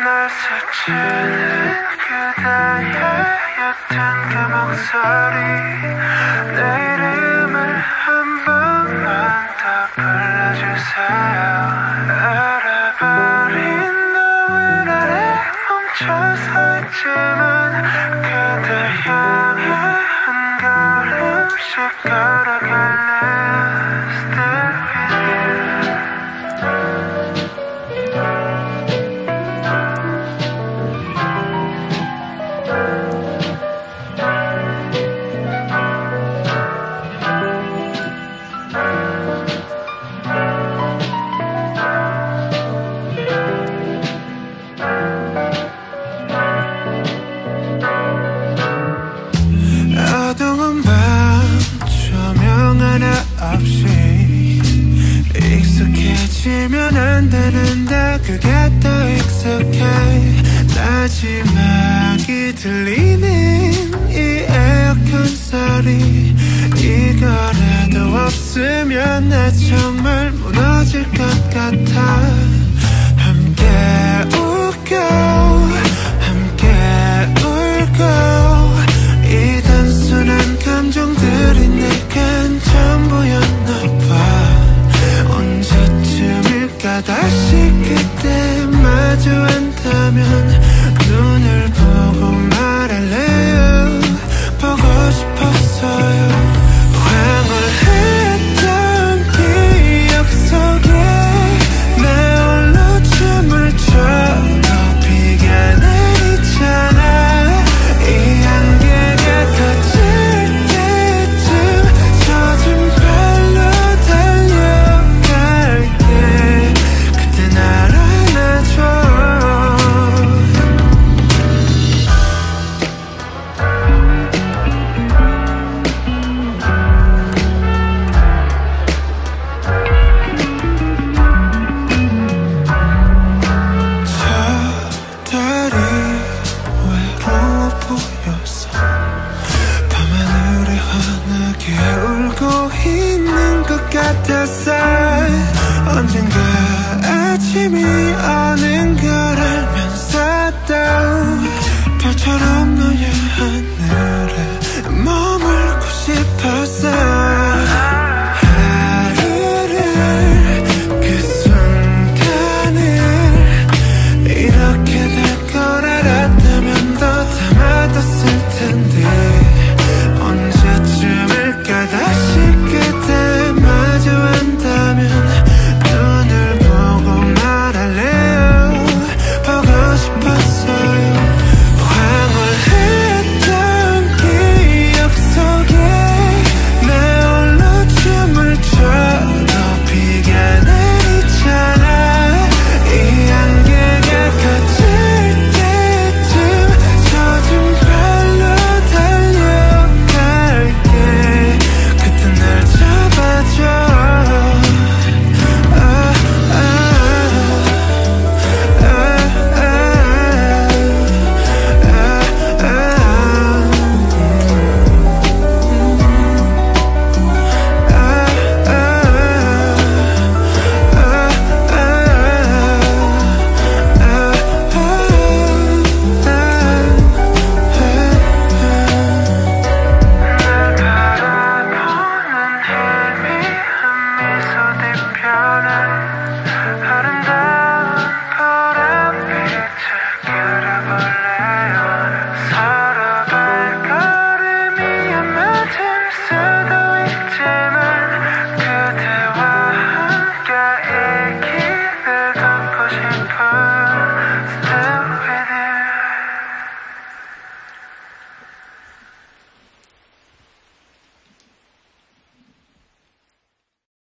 날 스치는 그대의 옅은 그 목소리 내 이름을 한 번만 더 불러주세요 알아버린 너의 아래 멈춰서 있지만 그대 향해 한 걸음씩 걸어갈래 안 되는데 그게 더 익숙해. 마지막이 들리는 이 에어컨 소리. 이거라도 없으면 나 정말 무너질 것 같아 camion got the sun.